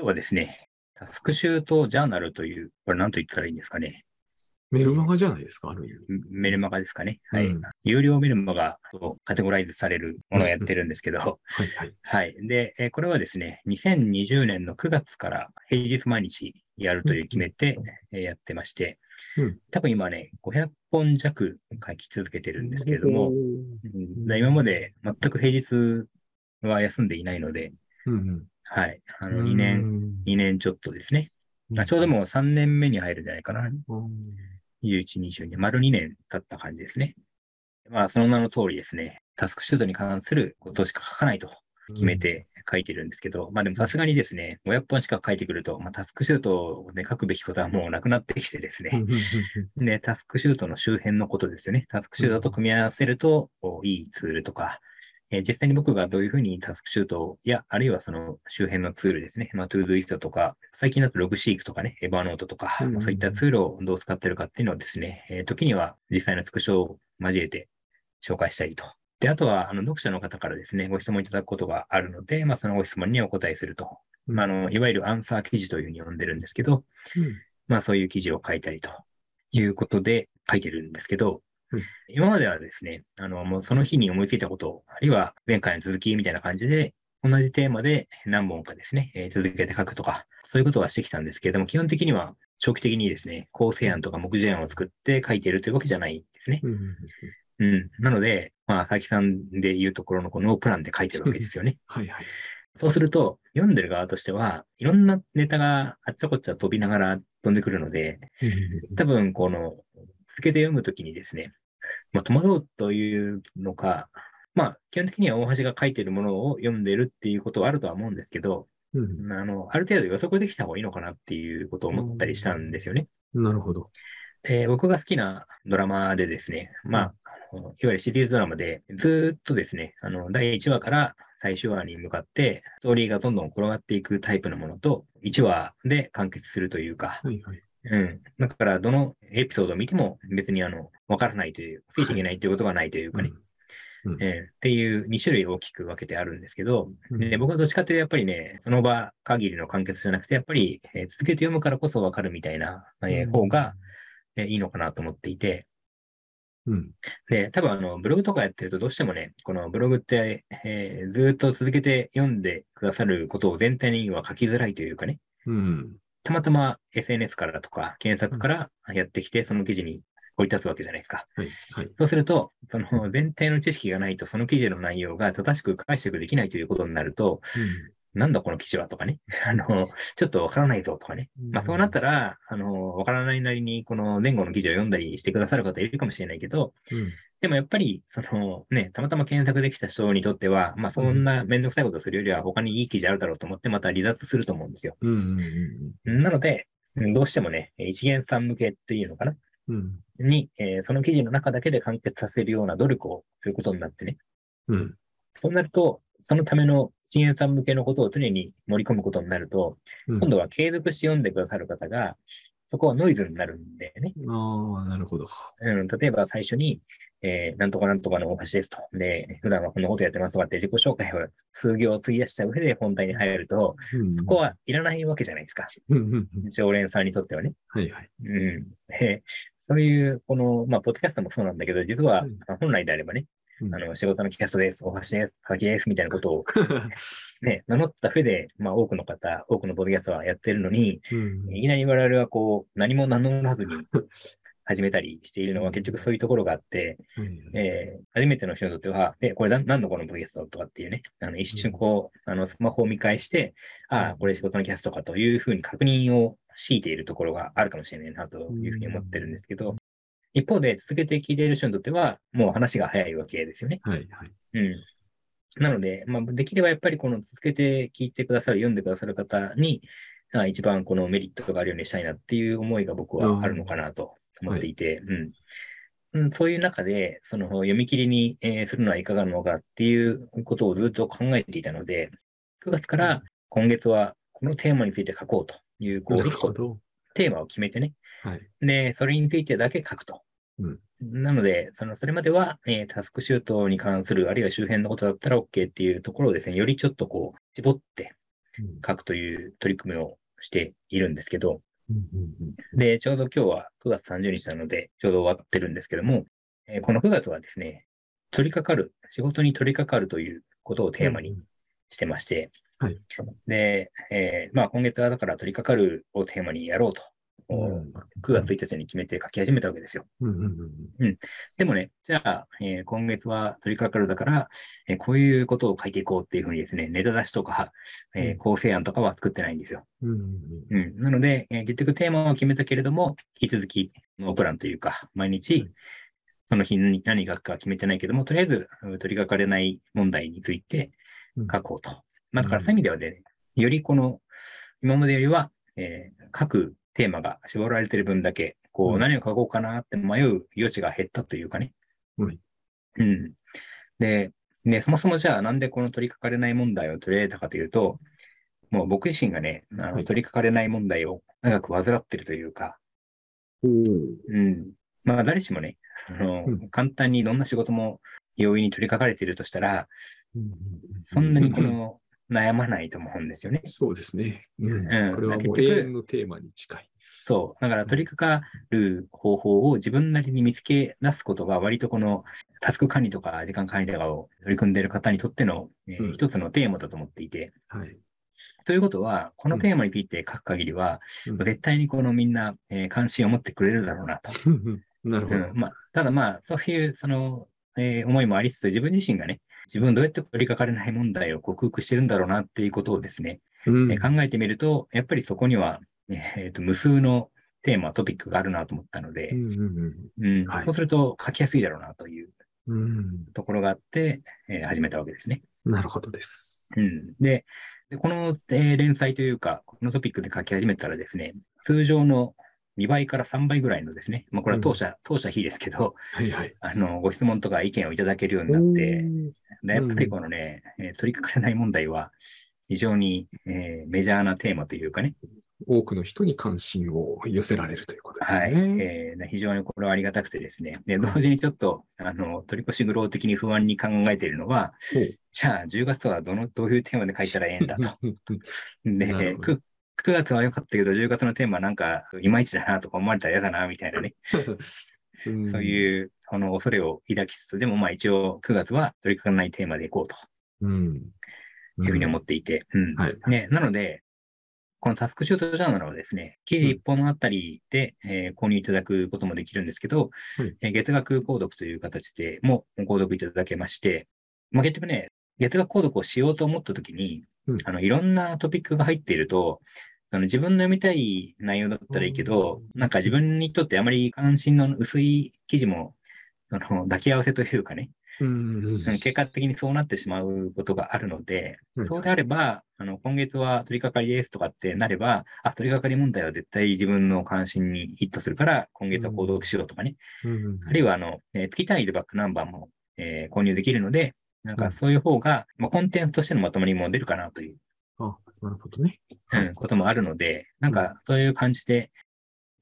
今日はですね、タスクシュートジャーナルという、これ何と言ったらいいんですかね。メルマガじゃないですか、ある意味。メルマガですかね。はい。うん有料メルマガとカテゴライズされるものをやってるんですけど、はいはい。はい。で、えーこれはですね、2020年の9月から平日毎日やるという決めて、えーやってまして、うん多分今ね、500本弱書き続けてるんですけれども、うんで今まで全く平日は休んでいないので、うんうん。はい。あの、2年、2年ちょっとですね。あちょうどもう3年目に入るんじゃないかな。うん。21、22、丸2年経った感じですね。まあ、その名の通りですね、タスクシュートに関することしか書かないと決めて書いてるんですけど、まあでもさすがにですね、500本しか書いてくると、まあ、タスクシュートで書くべきことはもうなくなってきてですうん。ね、で、タスクシュートの周辺のことですよね。タスクシュートと組み合わせるとおいいツールとか、えー実際に僕がどういうふうに TaskChute や、あるいはその周辺のツールですね。まあ、 Todoist とか、最近だと Logseq とかね、 Evernote とか、うんそういったツールをどう使ってるかっていうのをですね、えー時には実際のスクショを交えて紹介したりと。で、あとは、あの、読者の方からですね、ご質問いただくことがあるので、まあ、そのご質問にお答えすると。まあ、あの、いわゆるアンサー記事というふうに呼んでるんですけど、うんまあそういう記事を書いたりということで書いてるんですけど、うん今まではですね、あの、もうその日に思いついたこと、あるいは前回の続きみたいな感じで、同じテーマで何本かですね、えー続けて書くとか、そういうことはしてきたんですけれども、基本的には長期的にですね、構成案とか目次案を作って書いているというわけじゃないんですね。うんうんうん。なので、まあ、佐々木さんで言うところのこのノープランで書いてるわけですよね。はいはい。そうすると、読んでる側としては、いろんなネタがあっちゃこっちゃ飛びながら飛んでくるので、多分、この、続けて読むときにですね、まあ、戸惑うというのか、まあ、基本的には大橋が書いてるものを読んでるっていうことはあるとは思うんですけど、うんあの、ある程度予測できた方がいいのかなっていうことを思ったりしたんですよね。なるほど。で、僕が好きなドラマでですね、まあ、あのいわゆるシリーズドラマで、ずーっとですね、あの、第1話から最終話に向かって、ストーリーがどんどん転がっていくタイプのものと、1話で完結するというか、はいはい。うん。だから、どのエピソードを見ても別にあの、わからないという、ついていけないということがないというかね、うん。えーっていう2種類大きく分けてあるんですけど、うん。で僕はどっちかというとやっぱりね、その場限りの完結じゃなくて、やっぱり、えー続けて読むからこそわかるみたいな、えー方が、えーいいのかなと思っていて、うん。で、多分あの、ブログとかやってるとどうしてもね、このブログって、えーずーっと続けて読んでくださることを全体には書きづらいというかね、うん。たまたま SNS からとか検索からやってきて、その記事に降り立つわけじゃないですか。はいはい。そうすると、その全体の知識がないと、その記事の内容が正しく解釈できないということになると、なんだこの記事はとかね、あの、ちょっとわからないぞとかね。まあそうなったら、あの、わからないなりにこの前後の記事を読んだりしてくださる方いるかもしれないけど、うん。でもやっぱり、そのね、たまたま検索できた人にとっては、まあそんなめんどくさいことをするよりは他にいい記事あるだろうと思ってまた離脱すると思うんですよ。うん。うん。なので、うんどうしてもね、一元さん向けっていうのかなうん。に、えーその記事の中だけで完結させるような努力をすることになってね。うん。そうなると、そのための一元さん向けのことを常に盛り込むことになると、うん。今度は継続して読んでくださる方が、そこはノイズになるんでね。ああ、なるほど。うん、例えば最初に、えーなんとかなんとかの大橋ですと。で、普段はこんなことやってますとかって自己紹介を数行費やした上で本題に入ると、うんそこはいらないわけじゃないですか。常連さんにとってはね。はいはい。うん。でそういう、この、まあ、ポッドキャストもそうなんだけど、実はうん、本来であればね、うんあの、仕事のキャストです、大橋です、鍵です、みたいなことを ね、名乗った上で、まあ、多くの方、多くのポッドキャストはやってるのに、うんいきなり我々はこう、何も名乗らずに 始めたりしているのは結局そういうところがあって、えー初めての人にとっては、え、これ何何のこのポッドキャストとかっていうね、あの一瞬こう、あのスマホを見返して、ああ、これ仕事のキャストかというふうに確認を強いているところがあるかもしれないなというふうに思ってるんですけど、一方で続けて聞いている人にとっては、もう話が早いわけですよね。はいはい。うん。なので、まあ、できればやっぱりこの続けて聞いてくださる、読んでくださる方に、あ一番このメリットがあるようにしたいなっていう思いが僕はあるのかなと思っていて、うんうん。そういう中で、その読み切りに、えーするのはいかがなのかっていうことをずっと考えていたので、9月から今月はこのテーマについて書こうという、こう。テーマを決めてね。はい。で、それについてだけ書くと。うんなので、その、それまでは、えータスクシュートに関する、あるいは周辺のことだったら OK っていうところをですね、よりちょっとこう、絞って、書くという取り組みをしているんですけど、で、ちょうど今日は9月30日なので、ちょうど終わってるんですけども、えーこの9月はですね、取り掛かる、仕事に取り掛かるということをテーマにしてまして、はい。で、えーまあ今月はだから取り掛かるをテーマにやろうと、うん9月1日に決めて書き始めたわけですよ。うん。でもね、じゃあ、えー今月は取り掛かるだから、えーこういうことを書いていこうっていうふうにですね、ネタ出しとか、えー構成案とかは作ってないん。ですよ。うん。なので、えー結局テーマは決めたけれども、引き続きノープランというか、毎日、その日に何書くか決めてないけども、とりあえず取り掛かれない問題について書こうと。まあ、だからそういう意味ではね、よりこの、今までよりは、えー書くテーマが絞られてる分だけ、こう、うん何を書こうかなって迷う余地が減ったというかね。はいうん。で、で、そもそもじゃあなんでこの取り掛かれない問題を取り上げたかというと、もう僕自身がね、あのはい取り掛かれない問題を長く患ってるというか、おーうん。まあ誰しもね、そのうん簡単にどんな仕事も容易に取り掛かれているとしたら、うんうんそんなにこの悩まないと思うんですよね。そうですね。うんうんこれはもう永遠のテーマに近い。そう。だから取り掛かる方法を自分なりに見つけ出すことが割とこのタスク管理とか時間管理とかを取り組んでいる方にとっての、えーうん一つのテーマだと思っていて。はい。ということは、このテーマについて書く限りは、うん絶対にこのみんな、えー関心を持ってくれるだろうなと。なるほど。うんまあ、ただまあ、そういう、その、えー思いもありつつ、自分自身がね、自分どうやって取り掛かれない問題を克服してるんだろうなっていうことをですね、うんえー考えてみると、やっぱりそこには、えーと無数のテーマ、トピックがあるなと思ったので、そうすると書きやすいだろうなといううん。うんところがあって、えー始めたわけですね。なるほどです。うん、でで、この、えー連載というか、このトピックで書き始めたらですね、通常の2倍から3倍ぐらいのですね、まあ、これは当社、当社非ですけど、はいはい。あの、ご質問とか意見をいただけるようになって、でやっぱりこのね、えー取り掛かれない問題は、非常に、えーメジャーなテーマというかね、多くの人に関心を寄せられるということですはい、ね。えー非常にこれはありがたくてですね、で同時にちょっと、あの、取り越し苦労的に不安に考えているのは、じゃあ10月はどの、どういうテーマで書いたらええんだと。で、なるほど 9, 9月は良かったけど、10月のテーマなんか、いまいちだなとか思われたら嫌だな、みたいなね、うんそういう、あの、恐れを抱きつつ、でもまあ一応9月は取り掛からないテーマでいこうとうん。いうふうに思っていて、うん。はい。ね、なので、このタスクシュートジャーナルはですね、記事1本あたりで、えー購入いただくこともできるんですけど、はいえー月額購読という形でも購読いただけまして、まあ、結局ね、月額購読をしようと思ったときに、うん。あの、いろんなトピックが入っていると、その自分の読みたい内容だったらいいけど、うん。なんか自分にとってあまり関心の薄い記事も、あの、抱き合わせというかね、結果的にそうなってしまうことがあるので、うんそうであれば、あの、今月は取り掛かりですとかってなれば、あ、取り掛かり問題は絶対自分の関心にヒットするから、今月は購読しようとかね。うんあるいは、あの、えー月単位でバックナンバーも、えー購入できるので、なんかそういう方が、まあ、コンテンツとしてのまとまりも出るかなという、あ、なるほどね。うんこともあるので、なんかそういう感じで、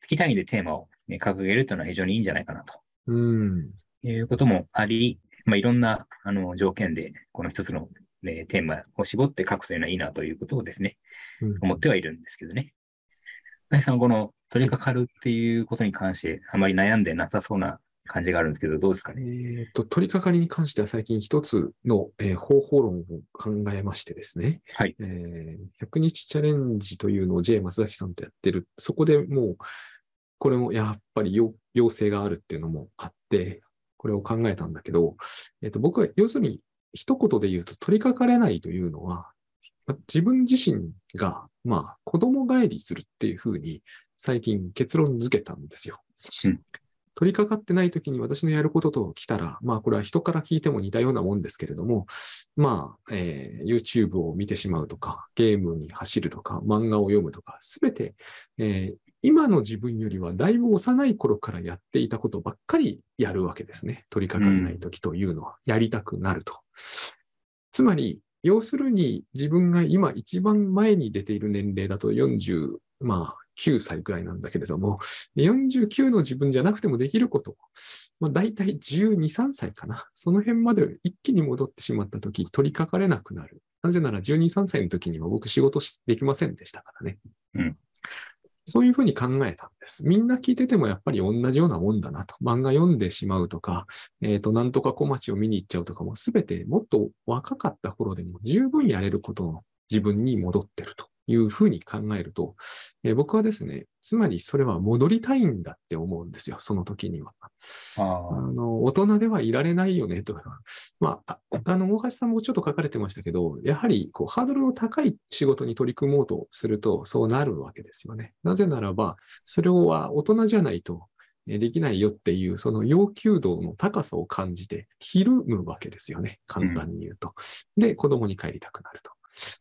月単位でテーマを、ね、掲げるというのは非常にいいんじゃないかなとうん。いうこともあり、まあ、いろんなあの条件で、この一つの、ね、テーマを絞って書くというのはいいなということをですね、うん思ってはいるんですけどね。大さん、この取り掛かるっていうことに関して、あまり悩んでなさそうな感じがあるんですけど、どうですかえね。っと、取り掛かりに関しては最近一つの、えー方法論を考えましてですね、はい。えー100日チャレンジというのを J 松崎さんとやってる。そこでもう、これもやっぱり要要請があるっていうのもあって、これを考えたんだけど、えっと、僕は要するに一言で言うと取り掛かれないというのは、ま自分自身が、まあ、子供帰りするっていうふうに最近結論付けたんですよ。うん取り掛かってない時に私のやることと来たら、まあこれは人から聞いても似たようなもんですけれども、まあ、えー YouTube を見てしまうとか、ゲームに走るとか、漫画を読むとか、すべて、えー今の自分よりはだいぶ幼い頃からやっていたことばっかりやるわけですね。取り掛かれない時というのは、やりたくなると。つまり、要するに自分が今一番前に出ている年齢だと40、まあ9歳くらいなんだけれども、49の自分じゃなくてもできること、まあ、大体12、3歳かな。その辺まで一気に戻ってしまったとき、取り掛かれなくなる。なぜなら12、3歳の時には僕仕事できませんでしたからね。うん。そういうふうに考えたんです。みんな聞いててもやっぱり同じようなもんだなと。漫画読んでしまうとか、えっ、ー、と、なんとか小町を見に行っちゃうとかも、全てもっと若かった頃でも十分やれることの自分に戻ってると。いうふうに考えると、えー、僕はですね、つまりそれは戻りたいんだって思うんですよ、その時には。あの大人ではいられないよねと。まあ、あの、大橋さんもちょっと書かれてましたけど、やはりこうハードルの高い仕事に取り組もうとすると、そうなるわけですよね。なぜならば、それは大人じゃないとできないよっていう、その要求度の高さを感じて、ひるむわけですよね。簡単に言うと。うん、で、子供に帰りたくなると。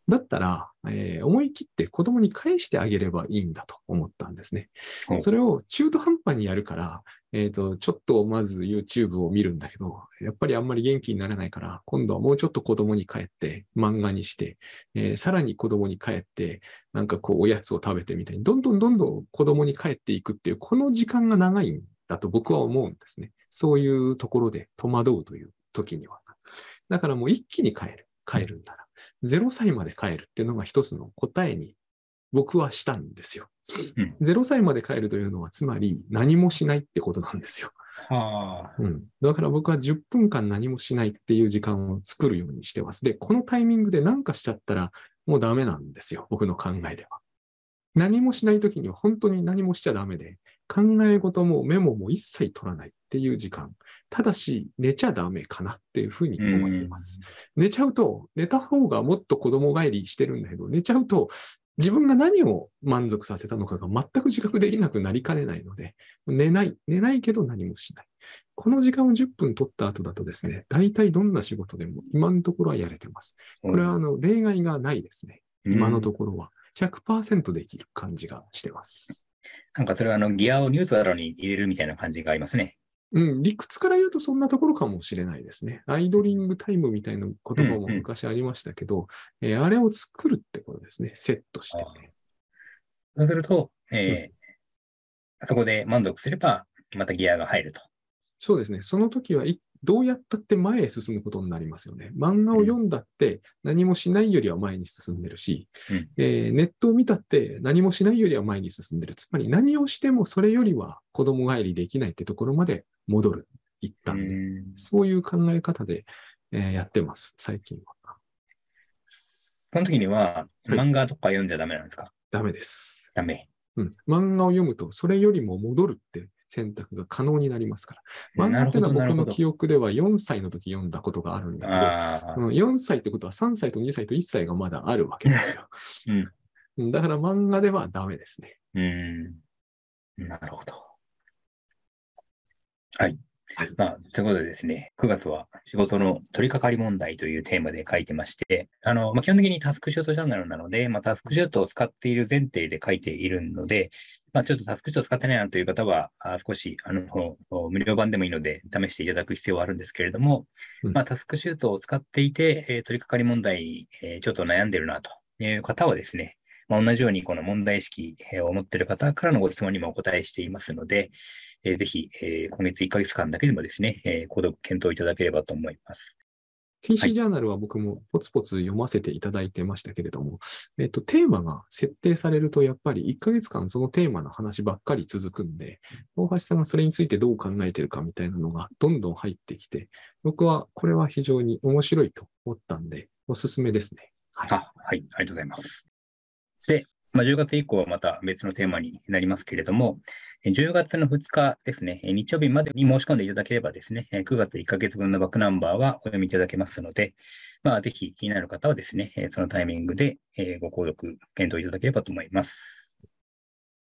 だったら、えー、思い切って子供に返してあげればいいんだと思ったんですね。それを中途半端にやるから、えっ、ー、と、ちょっとまず YouTube を見るんだけど、やっぱりあんまり元気にならないから、今度はもうちょっと子供に帰って漫画にして、えー、さらに子供に帰って、なんかこうおやつを食べてみたいに、どんどんどんどん子供に帰っていくっていう、この時間が長いんだと僕は思うんですね。そういうところで戸惑うという時には。だからもう一気に帰る。帰るんだな。0歳まで帰るっていうのが一つの答えに僕はしたんですよ。うん、0歳まで帰るというのは、つまり何もしないってことなんですよ。はあうん、だから僕は10分間何もしないっていう時間を作るようにしてます。で、このタイミングで何かしちゃったらもうダメなんですよ。僕の考えでは。何もしないときには本当に何もしちゃダメで、考え事もメモも一切取らないっていう時間。ただし、寝ちゃダメかなっていうふうに思ってます。寝ちゃうと、寝た方がもっと子供帰りしてるんだけど、寝ちゃうと、自分が何を満足させたのかが全く自覚できなくなりかねないので、寝ない、寝ないけど何もしない。この時間を10分取った後だとですね、大体どんな仕事でも今のところはやれてます。これはあの例外がないですね。今のところは。100%できる感じがしてます。なんかそれはあのギアをニュートラルに入れるみたいな感じがありますね。うん、理屈から言うとそんなところかもしれないですね。アイドリングタイムみたいな言葉も昔ありましたけど、うんうん、えー、あれを作るってことですね。セットして、ね。そうすると、えー、うん、そこで満足すれば、またギアが入ると。そうですね。その時はどうやったって前へ進むことになりますよね。漫画を読んだって何もしないよりは前に進んでるし、うん、えー、ネットを見たって何もしないよりは前に進んでる。つまり何をしてもそれよりは子供帰りできないってところまで戻る。一旦で。そういう考え方で、えー、やってます、最近は。その時には、漫画とか読んじゃダメなんですか、はい、ダメです。ダメ。うん。漫画を読むと、それよりも戻るって選択が可能になりますから。漫画っていうのは僕の記憶では4歳の時読んだことがあるんだけど、4歳ってことは3歳と2歳と1歳がまだあるわけですよ。うん、だから漫画ではダメですね。うん。なるほど。はい。はい、まあ、ということでですね、9月は仕事の取り掛かり問題というテーマで書いてまして、あの、まあ、基本的にタスクシュートジャーナルなので、まあ、タスクシュートを使っている前提で書いているので、まあ、ちょっとタスクシュートを使ってないなという方は、あ少し、あの、無料版でもいいので、試していただく必要はあるんですけれども、うん、まあ、タスクシュートを使っていて、えー、取り掛かり問題に、えー、ちょっと悩んでるなという方はですね、まあ、同じようにこの問題意識を持っている方からのご質問にもお答えしていますので、えー、ぜひ、えー、今月1ヶ月間だけでもですね、えー、購読検討いただければと思います。TC ジャーナルは僕もポツポツ読ませていただいてましたけれども、はい、えっと、テーマが設定されると、やっぱり1ヶ月間そのテーマの話ばっかり続くんで、大橋さんがそれについてどう考えてるかみたいなのがどんどん入ってきて、僕はこれは非常に面白いと思ったんで、おすすめですね。はい。あはい、ありがとうございます。で、まあ、10月以降はまた別のテーマになりますけれども、10月の2日ですね、日曜日までに申し込んでいただければですね、9月1ヶ月分のバックナンバーはお読みいただけますので、まあ、ぜひ気になる方はですね、そのタイミングでご購読、検討いただければと思います。